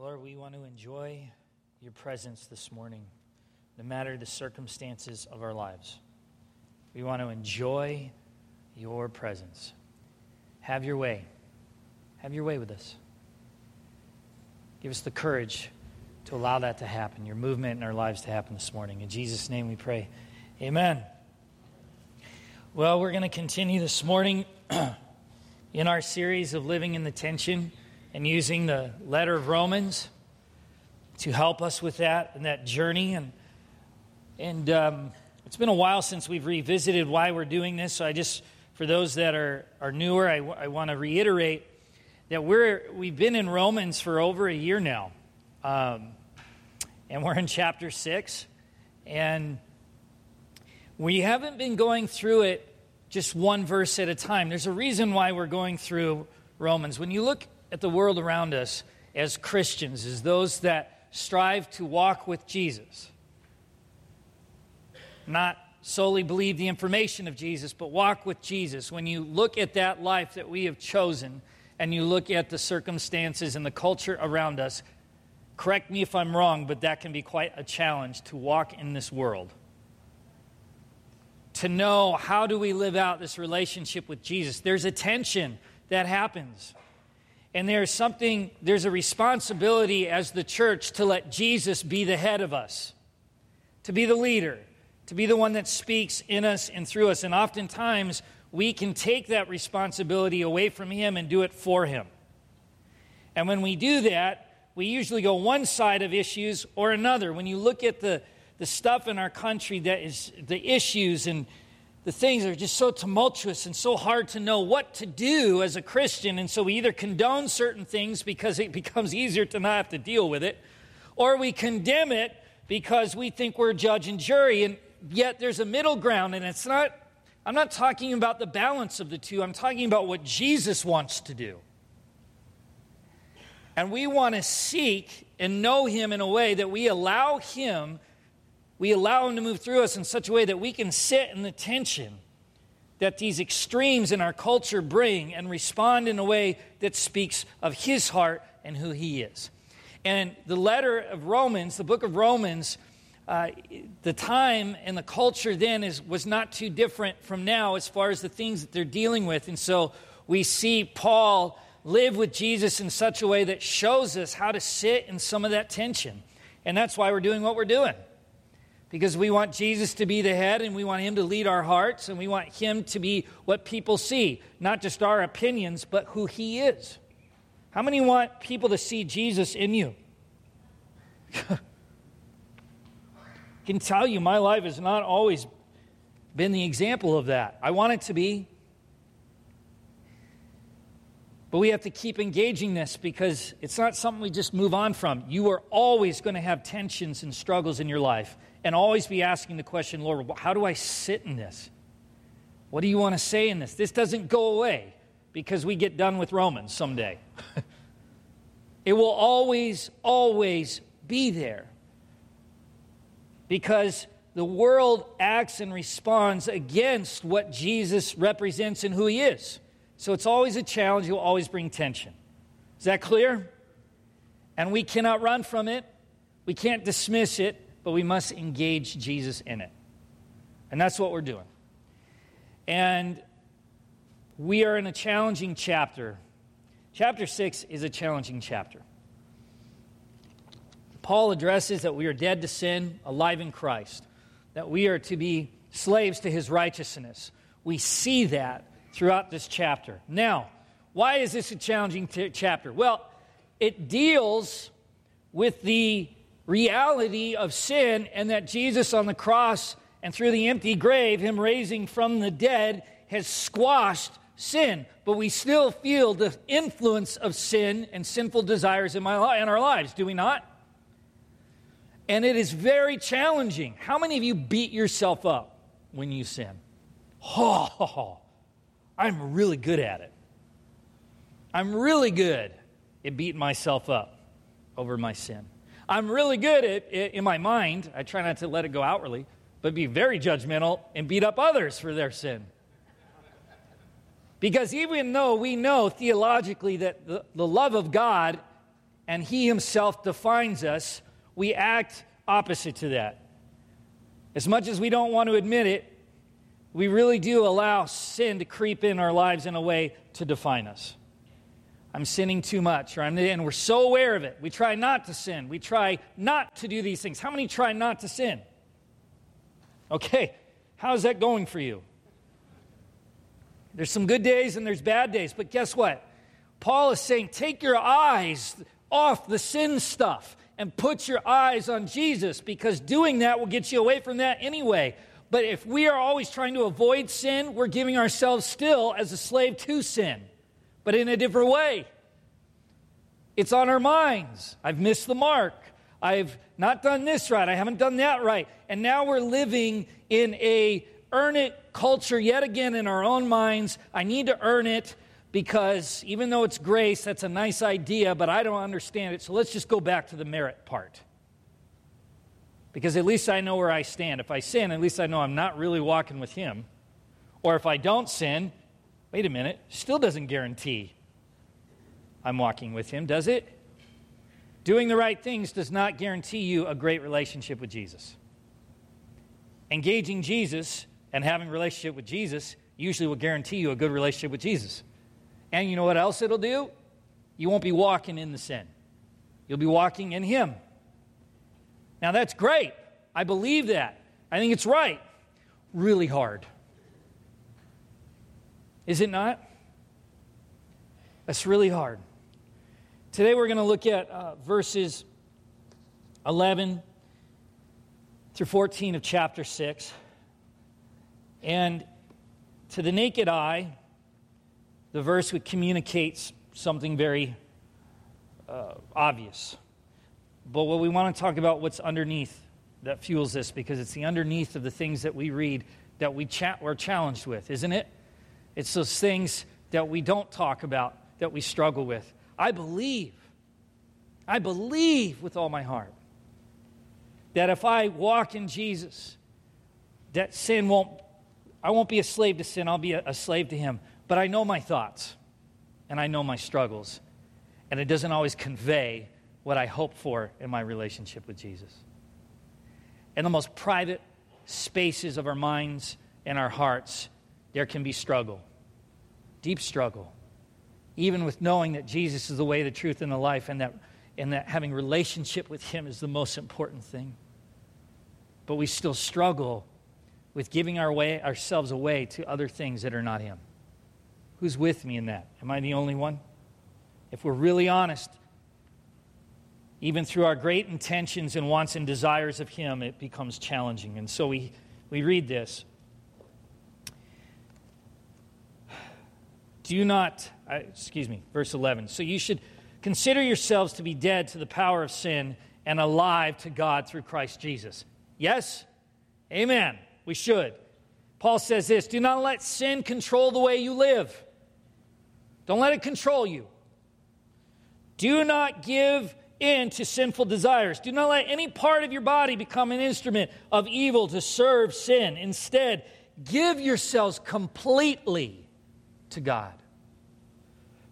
Lord, we want to enjoy your presence this morning, no matter the circumstances of our lives. We want to enjoy your presence. Have your way. Have your way with us. Give us the courage to allow that to happen, your movement in our lives to happen this morning. In Jesus' name we pray. Amen. Well, we're going to continue this morning in our series of living in the tension and using the letter of Romans to help us with that and that journey. And, and um, it's been a while since we've revisited why we're doing this. So I just, for those that are, are newer, I, I want to reiterate that we're, we've been in Romans for over a year now. Um, and we're in chapter 6. And we haven't been going through it just one verse at a time. There's a reason why we're going through Romans. When you look at the world around us as Christians, as those that strive to walk with Jesus. Not solely believe the information of Jesus, but walk with Jesus. When you look at that life that we have chosen and you look at the circumstances and the culture around us, correct me if I'm wrong, but that can be quite a challenge to walk in this world. To know how do we live out this relationship with Jesus. There's a tension that happens. And there's something, there's a responsibility as the church to let Jesus be the head of us, to be the leader, to be the one that speaks in us and through us. And oftentimes, we can take that responsibility away from Him and do it for Him. And when we do that, we usually go one side of issues or another. When you look at the, the stuff in our country that is the issues and the things are just so tumultuous and so hard to know what to do as a Christian. And so we either condone certain things because it becomes easier to not have to deal with it, or we condemn it because we think we're judge and jury. And yet there's a middle ground, and it's not, I'm not talking about the balance of the two, I'm talking about what Jesus wants to do. And we want to seek and know Him in a way that we allow Him we allow Him to move through us in such a way that we can sit in the tension that these extremes in our culture bring and respond in a way that speaks of His heart and who He is. And the letter of Romans, the book of Romans, uh, the time and the culture then is, was not too different from now as far as the things that they're dealing with. And so we see Paul live with Jesus in such a way that shows us how to sit in some of that tension. And that's why we're doing what we're doing because we want Jesus to be the head and we want Him to lead our hearts and we want Him to be what people see, not just our opinions, but who He is. How many want people to see Jesus in you? I can tell you, my life has not always been the example of that. I want it to be. But we have to keep engaging this because it's not something we just move on from. You are always going to have tensions and struggles in your life and always be asking the question, Lord, how do I sit in this? What do you want to say in this? This doesn't go away because we get done with Romans someday. it will always, always be there because the world acts and responds against what Jesus represents and who he is. So it's always a challenge, it will always bring tension. Is that clear? And we cannot run from it, we can't dismiss it, but we must engage Jesus in it. And that's what we're doing. And we are in a challenging chapter. Chapter 6 is a challenging chapter. Paul addresses that we are dead to sin, alive in Christ, that we are to be slaves to his righteousness. We see that throughout this chapter. Now, why is this a challenging t- chapter? Well, it deals with the reality of sin and that Jesus on the cross and through the empty grave, him raising from the dead, has squashed sin. But we still feel the influence of sin and sinful desires in, my, in our lives, do we not? And it is very challenging. How many of you beat yourself up when you sin? Oh, I'm really good at it. I'm really good at beating myself up over my sin. I'm really good at, in my mind, I try not to let it go outwardly, but be very judgmental and beat up others for their sin. Because even though we know theologically that the, the love of God and He Himself defines us, we act opposite to that. As much as we don't want to admit it, we really do allow sin to creep in our lives in a way to define us. I'm sinning too much, or I'm, and we're so aware of it. We try not to sin. We try not to do these things. How many try not to sin? Okay, how's that going for you? There's some good days and there's bad days, but guess what? Paul is saying, take your eyes off the sin stuff and put your eyes on Jesus because doing that will get you away from that anyway. But if we are always trying to avoid sin, we're giving ourselves still as a slave to sin, but in a different way. It's on our minds. I've missed the mark. I've not done this right. I haven't done that right. And now we're living in a earn it culture yet again in our own minds. I need to earn it because even though it's grace, that's a nice idea, but I don't understand it. So let's just go back to the merit part. Because at least I know where I stand. If I sin, at least I know I'm not really walking with Him. Or if I don't sin, wait a minute, still doesn't guarantee I'm walking with Him, does it? Doing the right things does not guarantee you a great relationship with Jesus. Engaging Jesus and having a relationship with Jesus usually will guarantee you a good relationship with Jesus. And you know what else it'll do? You won't be walking in the sin, you'll be walking in Him. Now, that's great. I believe that. I think it's right. Really hard. Is it not? That's really hard. Today we're going to look at uh, verses 11 through 14 of chapter 6. And to the naked eye, the verse communicates something very uh, obvious. But what we want to talk about what's underneath that fuels this because it's the underneath of the things that we read that we chat, we're challenged with, isn't it? It's those things that we don't talk about that we struggle with. I believe, I believe with all my heart that if I walk in Jesus, that sin won't, I won't be a slave to sin, I'll be a, a slave to Him. But I know my thoughts and I know my struggles, and it doesn't always convey what I hope for in my relationship with Jesus. In the most private spaces of our minds and our hearts, there can be struggle, deep struggle, even with knowing that Jesus is the way, the truth, and the life, and that, and that having relationship with Him is the most important thing. But we still struggle with giving our way, ourselves away to other things that are not Him. Who's with me in that? Am I the only one? If we're really honest, even through our great intentions and wants and desires of Him, it becomes challenging. And so we, we read this. Do not, excuse me, verse 11. So you should consider yourselves to be dead to the power of sin and alive to God through Christ Jesus. Yes? Amen. We should. Paul says this Do not let sin control the way you live. Don't let it control you. Do not give in to sinful desires. Do not let any part of your body become an instrument of evil to serve sin. Instead, give yourselves completely to God.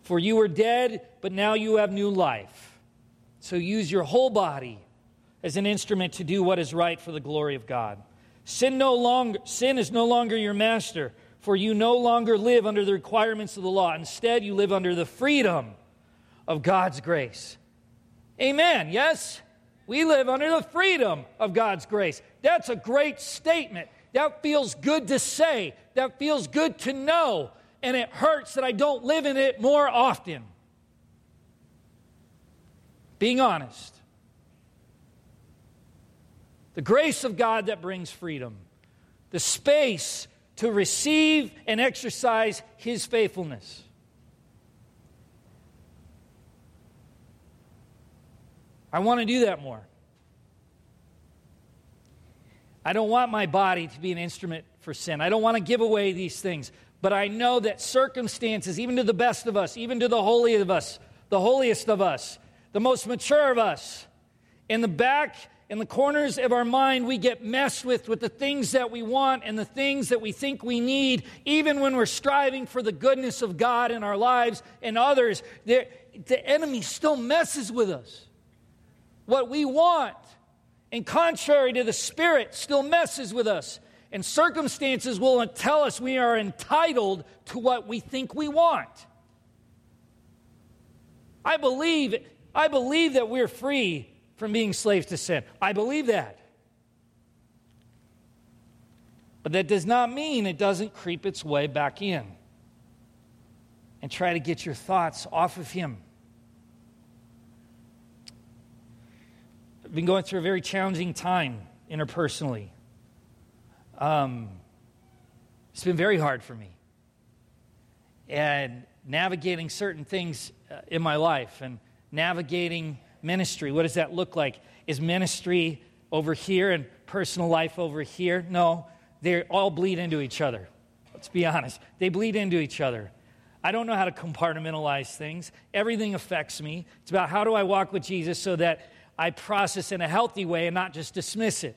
For you were dead, but now you have new life. So use your whole body as an instrument to do what is right for the glory of God. Sin no longer sin is no longer your master for you no longer live under the requirements of the law. Instead, you live under the freedom of God's grace. Amen. Yes? We live under the freedom of God's grace. That's a great statement. That feels good to say. That feels good to know. And it hurts that I don't live in it more often. Being honest. The grace of God that brings freedom. The space to receive and exercise his faithfulness. I want to do that more. I don't want my body to be an instrument for sin. I don't want to give away these things. But I know that circumstances, even to the best of us, even to the holiest of us, the holiest of us, the most mature of us, in the back in the corners of our mind, we get messed with with the things that we want and the things that we think we need, even when we're striving for the goodness of God in our lives and others. There, the enemy still messes with us. What we want, and contrary to the Spirit, still messes with us. And circumstances will tell us we are entitled to what we think we want. I believe, I believe that we're free from being slaves to sin. I believe that. But that does not mean it doesn't creep its way back in and try to get your thoughts off of Him. I've been going through a very challenging time interpersonally. Um, it's been very hard for me. And navigating certain things uh, in my life and navigating ministry. What does that look like? Is ministry over here and personal life over here? No, they all bleed into each other. Let's be honest. They bleed into each other. I don't know how to compartmentalize things. Everything affects me. It's about how do I walk with Jesus so that I process in a healthy way and not just dismiss it.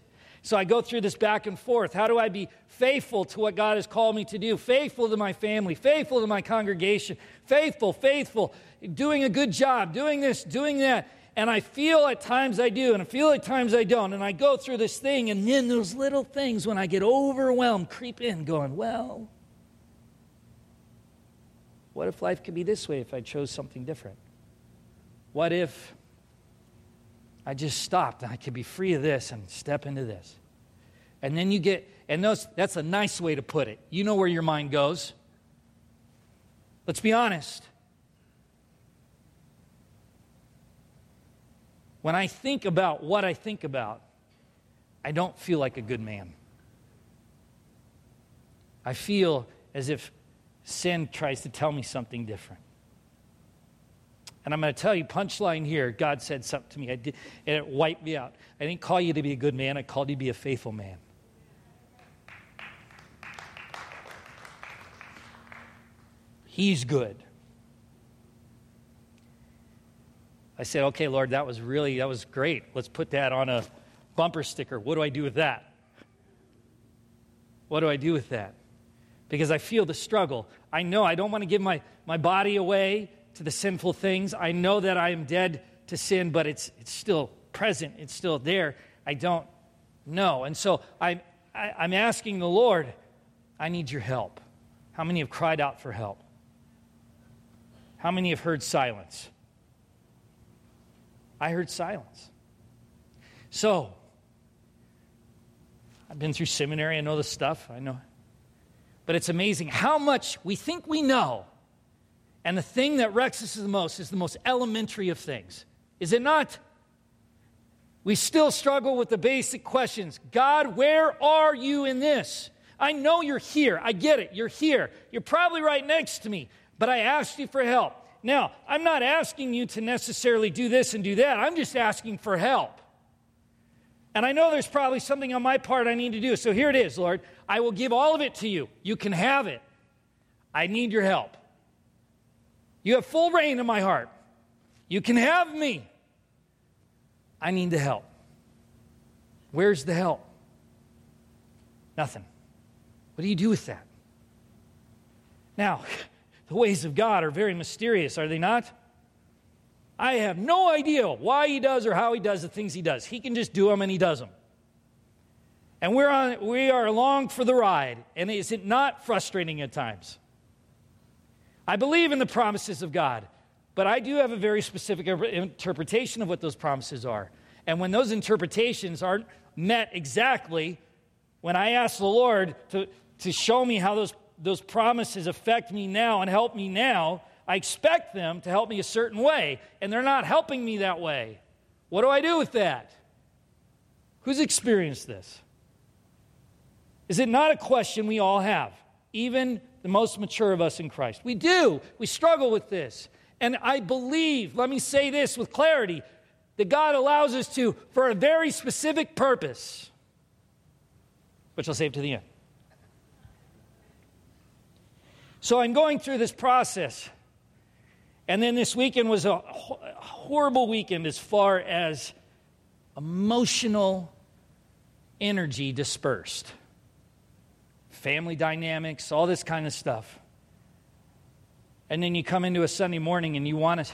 So I go through this back and forth. How do I be faithful to what God has called me to do? Faithful to my family, faithful to my congregation, faithful, faithful, doing a good job, doing this, doing that. And I feel at times I do, and I feel at times I don't. And I go through this thing, and then those little things, when I get overwhelmed, creep in, going, well, what if life could be this way if I chose something different? What if I just stopped and I could be free of this and step into this. And then you get, and those, that's a nice way to put it. You know where your mind goes. Let's be honest. When I think about what I think about, I don't feel like a good man. I feel as if sin tries to tell me something different. And I'm going to tell you, punchline here, God said something to me, did, and it wiped me out. I didn't call you to be a good man, I called you to be a faithful man. He's good. I said, okay, Lord, that was really, that was great. Let's put that on a bumper sticker. What do I do with that? What do I do with that? Because I feel the struggle. I know I don't want to give my, my body away to the sinful things. I know that I am dead to sin, but it's, it's still present, it's still there. I don't know. And so I, I, I'm asking the Lord, I need your help. How many have cried out for help? How many have heard silence? I heard silence. So, I've been through seminary, I know the stuff, I know. But it's amazing how much we think we know and the thing that wrecks us the most is the most elementary of things. Is it not? We still struggle with the basic questions God, where are you in this? I know you're here. I get it. You're here. You're probably right next to me, but I asked you for help. Now, I'm not asking you to necessarily do this and do that. I'm just asking for help. And I know there's probably something on my part I need to do. So here it is, Lord. I will give all of it to you. You can have it. I need your help. You have full reign in my heart. You can have me. I need the help. Where's the help? Nothing. What do you do with that? Now, the ways of God are very mysterious, are they not? I have no idea why he does or how he does the things he does. He can just do them and he does them. And we're on, we are along for the ride. And is it not frustrating at times? I believe in the promises of God, but I do have a very specific interpretation of what those promises are. And when those interpretations aren't met exactly, when I ask the Lord to, to show me how those, those promises affect me now and help me now, I expect them to help me a certain way, and they're not helping me that way. What do I do with that? Who's experienced this? Is it not a question we all have, even the most mature of us in Christ. We do. We struggle with this. And I believe, let me say this with clarity, that God allows us to for a very specific purpose, which I'll save to the end. So I'm going through this process. And then this weekend was a horrible weekend as far as emotional energy dispersed family dynamics, all this kind of stuff. And then you come into a Sunday morning and you want to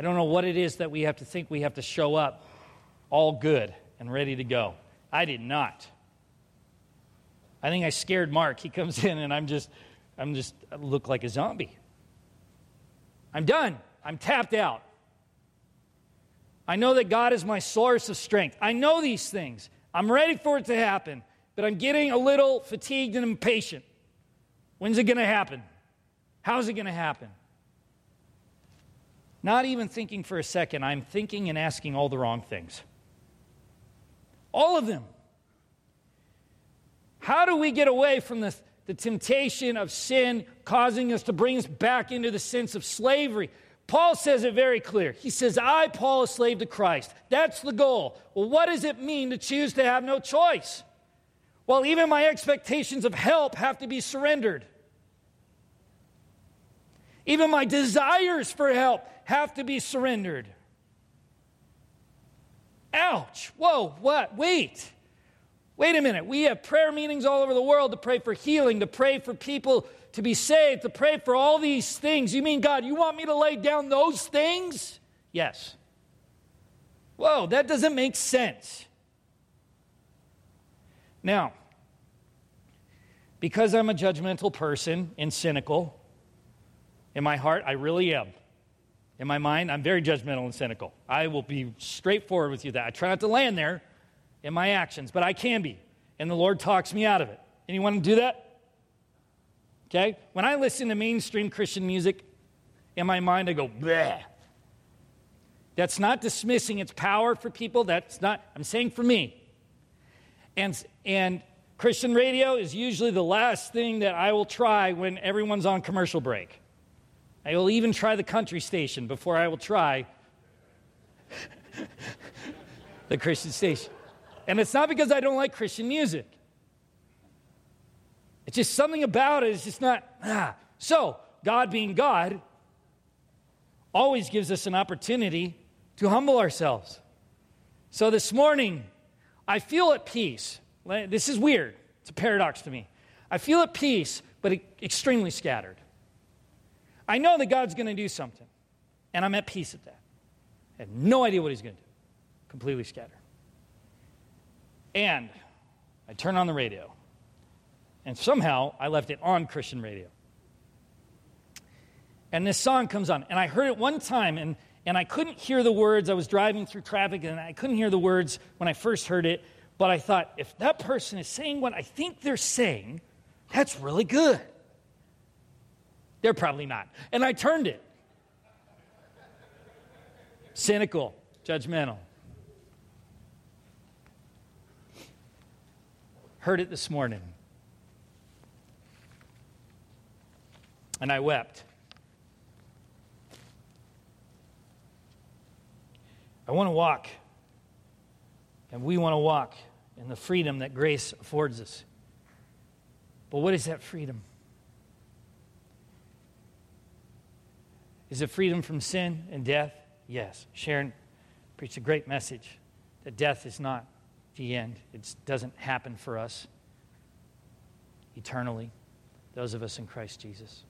I don't know what it is that we have to think we have to show up all good and ready to go. I did not. I think I scared Mark. He comes in and I'm just, I'm just, I look like a zombie. I'm done. I'm tapped out. I know that God is my source of strength. I know these things. I'm ready for it to happen, but I'm getting a little fatigued and impatient. When's it going to happen? How's it going to happen? Not even thinking for a second, I'm thinking and asking all the wrong things. All of them. How do we get away from the, the temptation of sin causing us to bring us back into the sense of slavery? Paul says it very clear. He says, I, Paul, a slave to Christ. That's the goal. Well, what does it mean to choose to have no choice? Well, even my expectations of help have to be surrendered. Even my desires for help have to be surrendered. Ouch. Whoa, what? Wait. Wait a minute. We have prayer meetings all over the world to pray for healing, to pray for people to be saved, to pray for all these things. You mean, God, you want me to lay down those things? Yes. Whoa, that doesn't make sense. Now, because I'm a judgmental person and cynical, in my heart, I really am. In my mind, I'm very judgmental and cynical. I will be straightforward with you that I try not to land there in my actions, but I can be. And the Lord talks me out of it. Anyone to do that? Okay? When I listen to mainstream Christian music, in my mind, I go, bleh. That's not dismissing its power for people. That's not, I'm saying for me. And, and Christian radio is usually the last thing that I will try when everyone's on commercial break. I will even try the country station before I will try the Christian station. And it's not because I don't like Christian music. It's just something about it. It's just not, ah. So, God being God always gives us an opportunity to humble ourselves. So this morning, I feel at peace. This is weird. It's a paradox to me. I feel at peace, but extremely scattered. I know that God's going to do something, and I'm at peace at that. I have no idea what He's going to do. Completely scattered. And I turn on the radio, and somehow I left it on Christian radio. And this song comes on, and I heard it one time, and, and I couldn't hear the words. I was driving through traffic, and I couldn't hear the words when I first heard it. But I thought, if that person is saying what I think they're saying, that's really good. They're probably not. And I turned it. Cynical, judgmental. Heard it this morning. And I wept. I want to walk, and we want to walk in the freedom that grace affords us. But what is that freedom? Is it freedom from sin and death? Yes. Sharon preached a great message that death is not the end, it doesn't happen for us eternally, those of us in Christ Jesus.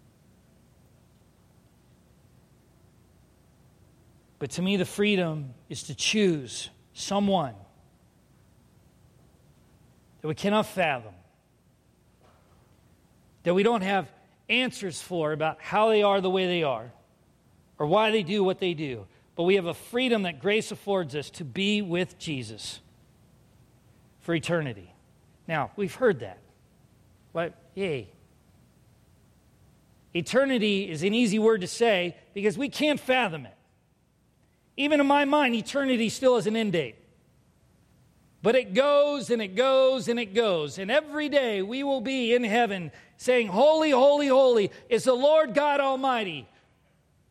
But to me, the freedom is to choose someone that we cannot fathom, that we don't have answers for about how they are the way they are or why they do what they do, but we have a freedom that grace affords us to be with Jesus for eternity. Now, we've heard that. But, yay. Eternity is an easy word to say because we can't fathom it. Even in my mind, eternity still has an end date. But it goes and it goes and it goes. And every day we will be in heaven saying, Holy, holy, holy is the Lord God Almighty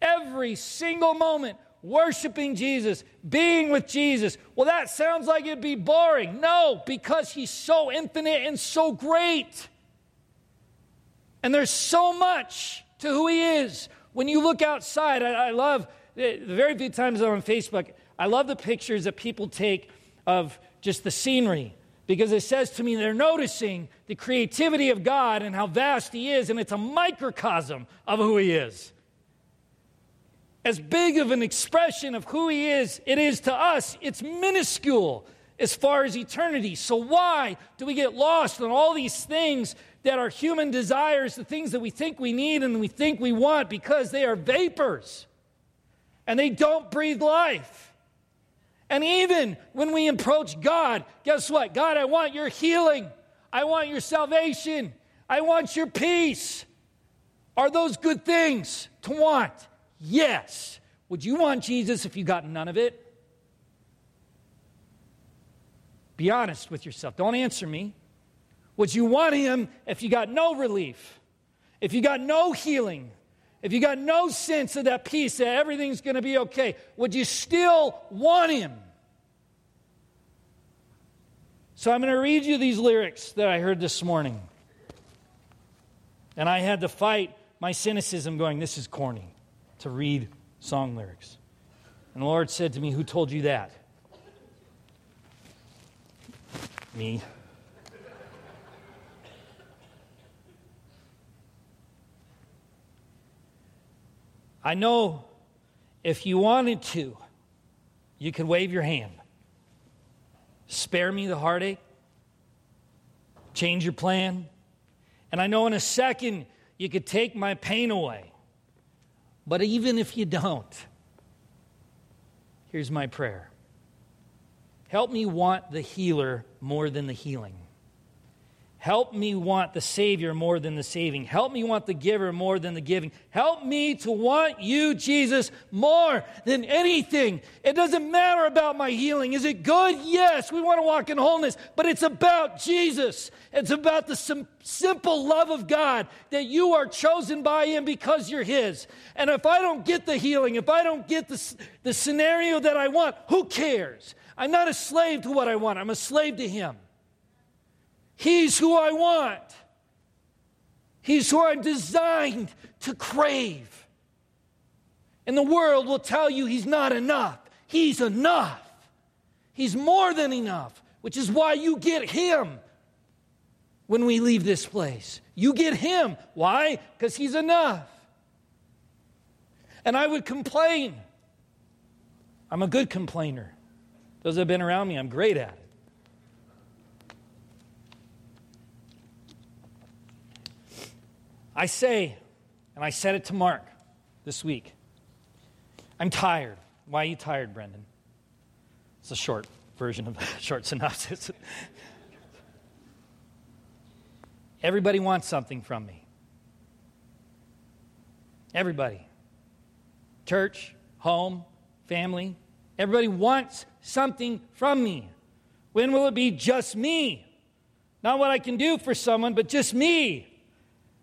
every single moment worshiping Jesus, being with Jesus. Well, that sounds like it'd be boring. No, because he's so infinite and so great. And there's so much to who he is. When you look outside, I, I love the very few times I'm on Facebook, I love the pictures that people take of just the scenery because it says to me they're noticing the creativity of God and how vast he is, and it's a microcosm of who he is. as big of an expression of who He is, it is to us, it's minuscule as far as eternity. So, why do we get lost in all these things that are human desires, the things that we think we need and we think we want? Because they are vapors and they don't breathe life. And even when we approach God, guess what? God, I want your healing. I want your salvation. I want your peace. Are those good things to want? Yes. Would you want Jesus if you got none of it? Be honest with yourself. Don't answer me. Would you want him if you got no relief? If you got no healing? If you got no sense of that peace that everything's going to be okay? Would you still want him? So I'm going to read you these lyrics that I heard this morning. And I had to fight my cynicism going, this is corny to read song lyrics. And the Lord said to me, Who told you that? Me. I know if you wanted to, you could wave your hand. Spare me the heartache. Change your plan. And I know in a second you could take my pain away. But even if you don't, here's my prayer Help me want the healer more than the healing. Help me want the Savior more than the saving. Help me want the giver more than the giving. Help me to want you, Jesus, more than anything. It doesn't matter about my healing. Is it good? Yes, we want to walk in wholeness, but it's about Jesus. It's about the sim- simple love of God that you are chosen by Him because you're His. And if I don't get the healing, if I don't get the, the scenario that I want, who cares? I'm not a slave to what I want, I'm a slave to Him. He's who I want. He's who I'm designed to crave. And the world will tell you he's not enough. He's enough. He's more than enough, which is why you get him when we leave this place. You get him. Why? Because he's enough. And I would complain. I'm a good complainer. Those that have been around me, I'm great at it. I say, and I said it to Mark this week, I'm tired. Why are you tired, Brendan? It's a short version of a short synopsis. Everybody wants something from me. Everybody. Church, home, family. Everybody wants something from me. When will it be just me? Not what I can do for someone, but just me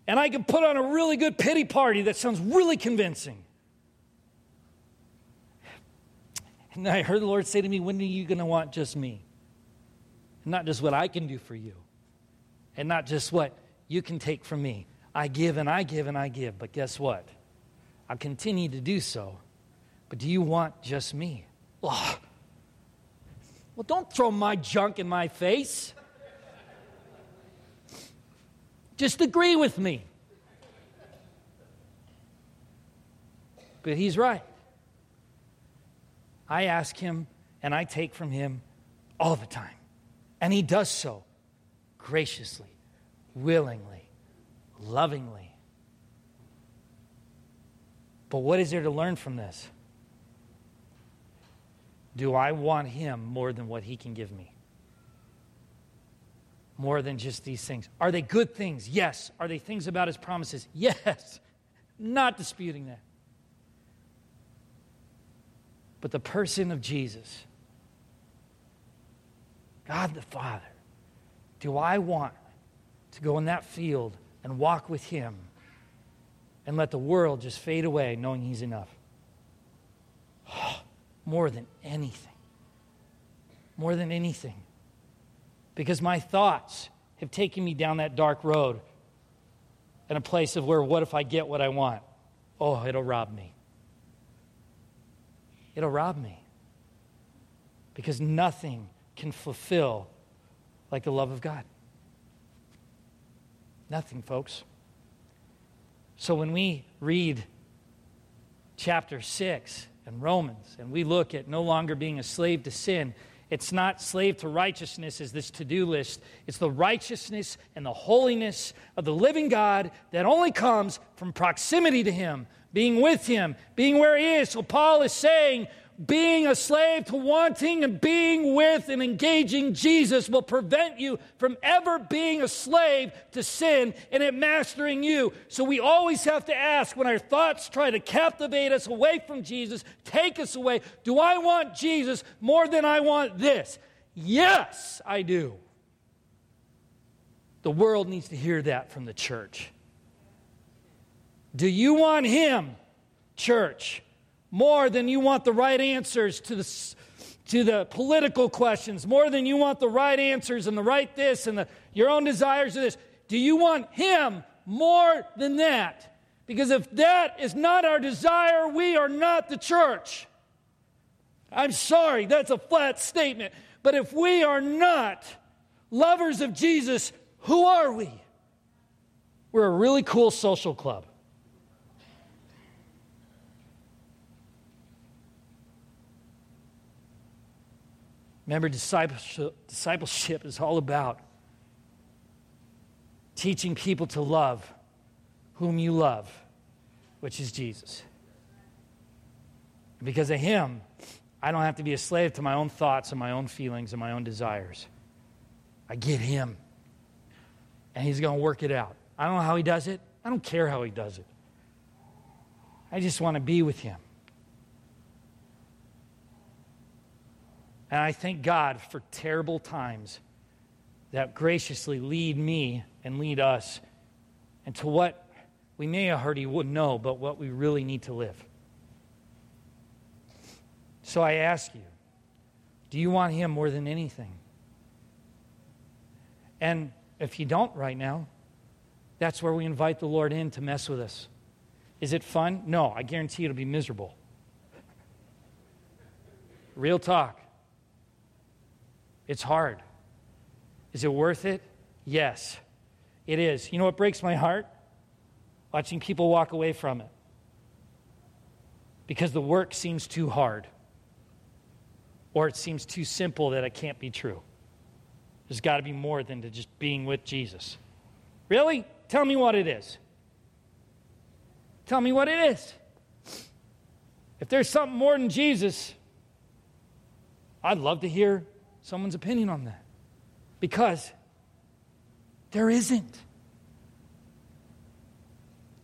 and I can put on a really good pity party that sounds really convincing. And I heard the Lord say to me, When are you going to want just me? And not just what I can do for you, and not just what you can take from me. I give and I give and I give. But guess what? I'll continue to do so. But do you want just me? Oh. Well, don't throw my junk in my face. Just agree with me. But he's right. I ask him and I take from him all the time. And he does so graciously, willingly, lovingly. But what is there to learn from this? Do I want him more than what he can give me? More than just these things. Are they good things? Yes. Are they things about his promises? Yes. Not disputing that. But the person of Jesus, God the Father, do I want to go in that field and walk with him and let the world just fade away knowing he's enough? more than anything. More than anything because my thoughts have taken me down that dark road in a place of where, what if I get what I want? Oh, it'll rob me. It'll rob me. Because nothing can fulfill like the love of God. Nothing, folks. So when we read chapter 6 and Romans, and we look at no longer being a slave to sin, it's not slave to righteousness as this to do list. It's the righteousness and the holiness of the living God that only comes from proximity to Him, being with Him, being where He is. So Paul is saying, being a slave to wanting and being with and engaging Jesus will prevent you from ever being a slave to sin and it mastering you. So we always have to ask when our thoughts try to captivate us away from Jesus, take us away, do I want Jesus more than I want this? Yes, I do. The world needs to hear that from the church. Do you want Him, church? More than you want the right answers to the, to the political questions, more than you want the right answers and the right this and the, your own desires of this. Do you want Him more than that? Because if that is not our desire, we are not the church. I'm sorry, that's a flat statement. But if we are not lovers of Jesus, who are we? We're a really cool social club. Remember, discipleship, is all about teaching people to love whom you love, which is Jesus. Because of Him, I don't have to be a slave to my own thoughts and my own feelings and my own desires. I get Him, and He's going to work it out. I don't know how He does it, I don't care how He does it. I just want to be with Him. And I thank God for terrible times that graciously lead me and lead us into what we may wouldn't know, but what we really need to live. So I ask you, do you want Him more than anything? And if you don't right now, that's where we invite the Lord in to mess with us. Is it fun? No, I guarantee it'll be miserable. Real talk. It's hard. Is it worth it? Yes, it is. You know what breaks my heart? Watching people walk away from it. Because the work seems too hard. Or it seems too simple that it can't be true. There's got to be more than to just being with Jesus. Really? Tell me what it is. Tell me what it is. If there's something more than Jesus, I'd love to hear someone's opinion on that. Because there isn't.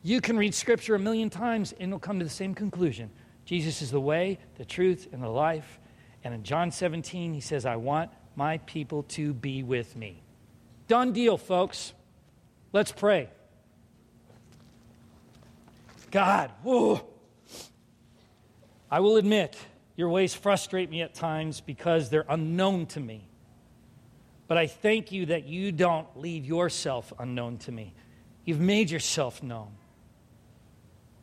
You can read scripture a million times and it'll come to the same conclusion. Jesus is the way, the truth, and the life. And in John 17, he says, I want my people to be with me. Done deal, folks. Let's pray. God, whoa. I will admit your ways frustrate me at times because they're unknown to me. But I thank you that you don't leave yourself unknown to me. You've made yourself known.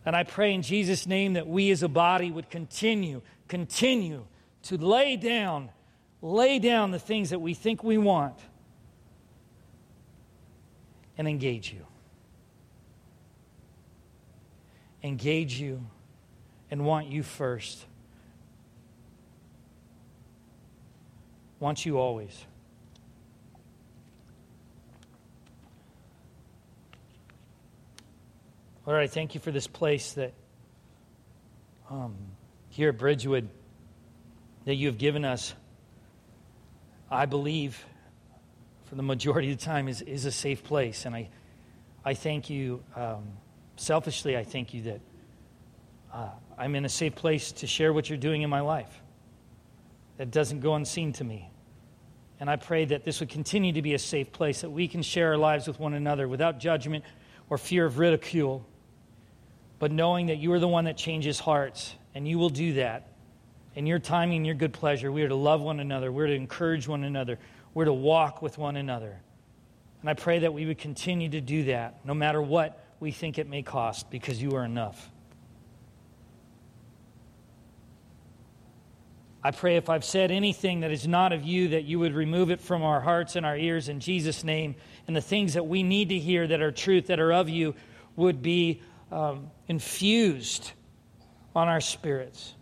And I pray in Jesus' name that we as a body would continue, continue to lay down, lay down the things that we think we want and engage you. Engage you and want you first. Wants you always. Lord, I thank you for this place that um, here at Bridgewood that you have given us. I believe for the majority of the time is, is a safe place. And I, I thank you, um, selfishly, I thank you that uh, I'm in a safe place to share what you're doing in my life that doesn't go unseen to me. And I pray that this would continue to be a safe place, that we can share our lives with one another without judgment or fear of ridicule, but knowing that you are the one that changes hearts, and you will do that. In your timing and your good pleasure, we are to love one another, we're to encourage one another, we're to walk with one another. And I pray that we would continue to do that, no matter what we think it may cost, because you are enough. I pray if I've said anything that is not of you, that you would remove it from our hearts and our ears in Jesus' name. And the things that we need to hear that are truth, that are of you, would be um, infused on our spirits.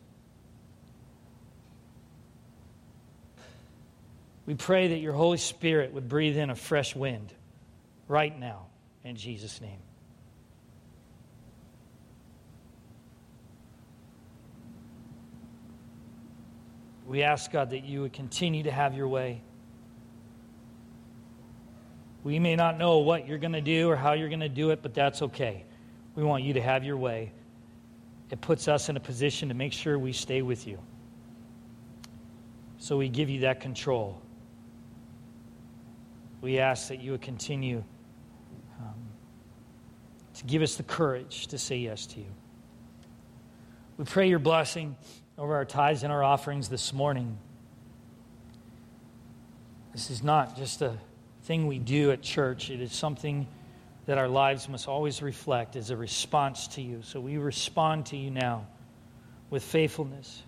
We pray that your Holy Spirit would breathe in a fresh wind right now in Jesus' name. We ask, God, that you would continue to have your way. We may not know what you're going to do or how you're going to do it, but that's okay. We want you to have your way. It puts us in a position to make sure we stay with you. So we give you that control. We ask that you would continue um, to give us the courage to say yes to you. We pray your blessing over our tithes and our offerings this morning. This is not just a thing we do at church, it is something that our lives must always reflect as a response to you. So we respond to you now with faithfulness.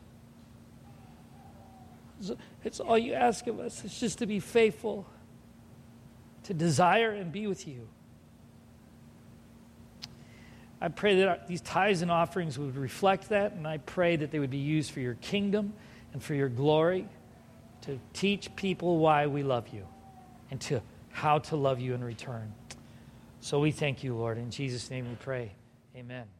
It's all you ask of us. It's just to be faithful, to desire and be with you. I pray that these tithes and offerings would reflect that, and I pray that they would be used for your kingdom and for your glory to teach people why we love you and to how to love you in return. So we thank you, Lord. In Jesus' name we pray. Amen.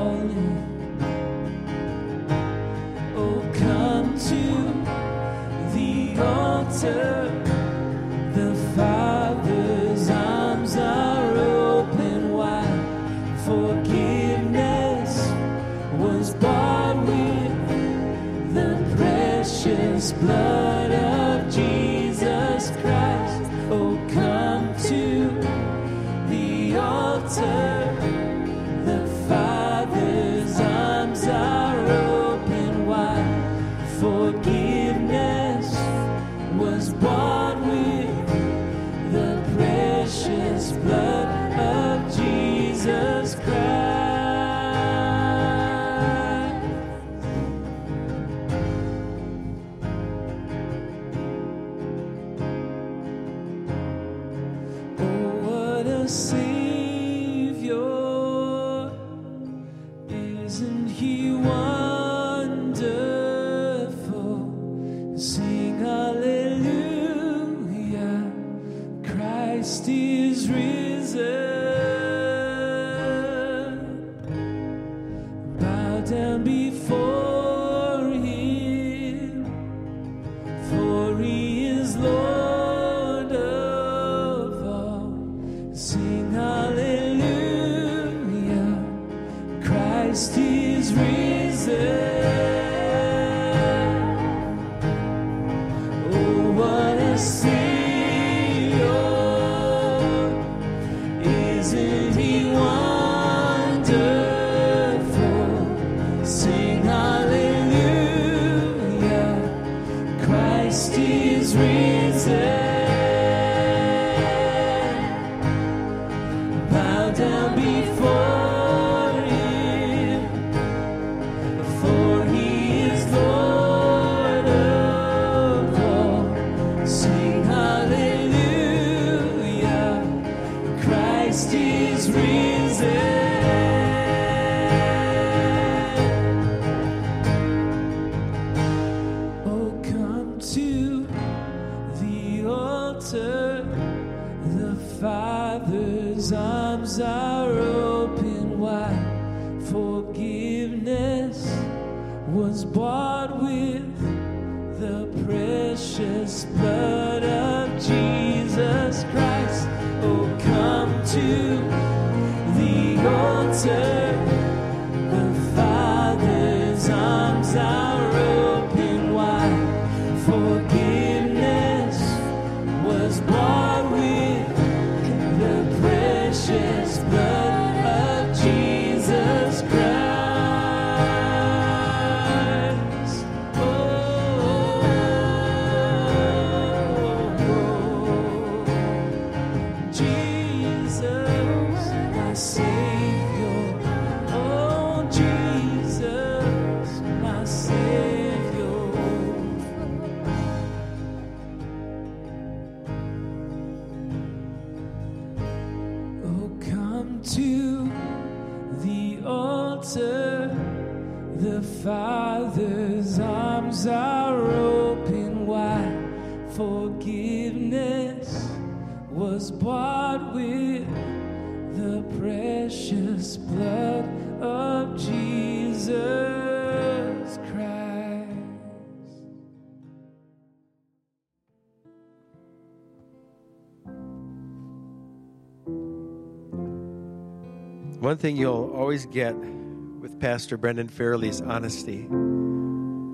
thing you'll always get with Pastor Brendan Fairley is honesty.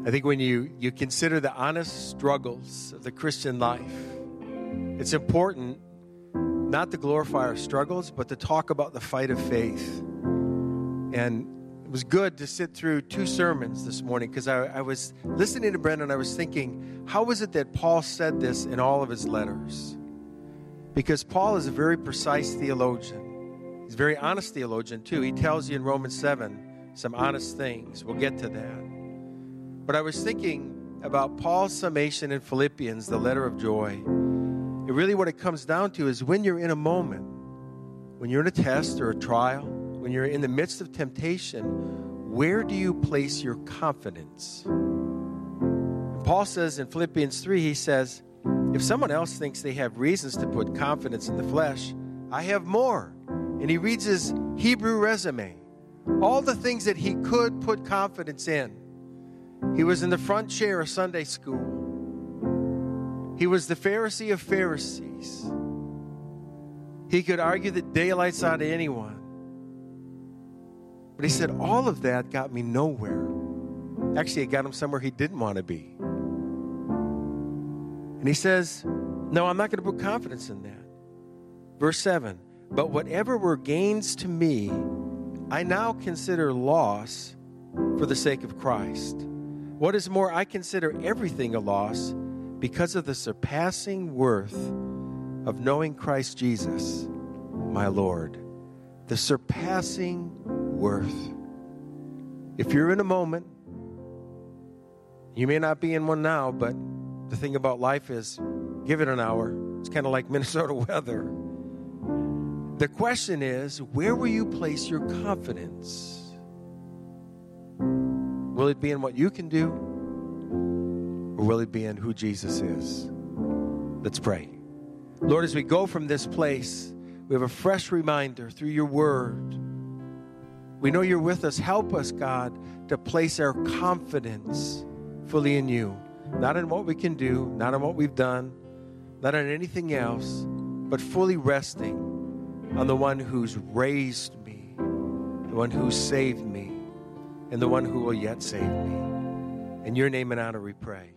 I think when you, you consider the honest struggles of the Christian life, it's important not to glorify our struggles, but to talk about the fight of faith. And it was good to sit through two sermons this morning because I, I was listening to Brendan. I was thinking, how is it that Paul said this in all of his letters? Because Paul is a very precise theologian. He's a very honest theologian, too. He tells you in Romans 7 some honest things. We'll get to that. But I was thinking about Paul's summation in Philippians, the letter of joy. And really, what it comes down to is when you're in a moment, when you're in a test or a trial, when you're in the midst of temptation, where do you place your confidence? And Paul says in Philippians 3, he says, if someone else thinks they have reasons to put confidence in the flesh, I have more. And he reads his Hebrew resume, all the things that he could put confidence in. He was in the front chair of Sunday school. He was the Pharisee of Pharisees. He could argue the daylights out of anyone. But he said, all of that got me nowhere. Actually, it got him somewhere he didn't want to be. And he says, No, I'm not going to put confidence in that. Verse 7 But whatever were gains to me, I now consider loss for the sake of Christ. What is more, I consider everything a loss because of the surpassing worth of knowing Christ Jesus, my Lord. The surpassing worth. If you're in a moment, you may not be in one now, but the thing about life is give it an hour. It's kind of like Minnesota weather. The question is where will you place your confidence? Will it be in what you can do? Or will it be in who Jesus is? Let's pray. Lord, as we go from this place, we have a fresh reminder through your word. We know you're with us. Help us, God, to place our confidence fully in you. Not in what we can do, not in what we've done, not on anything else, but fully resting on the one who's raised me, the one who saved me, and the one who will yet save me. In your name and honor we pray.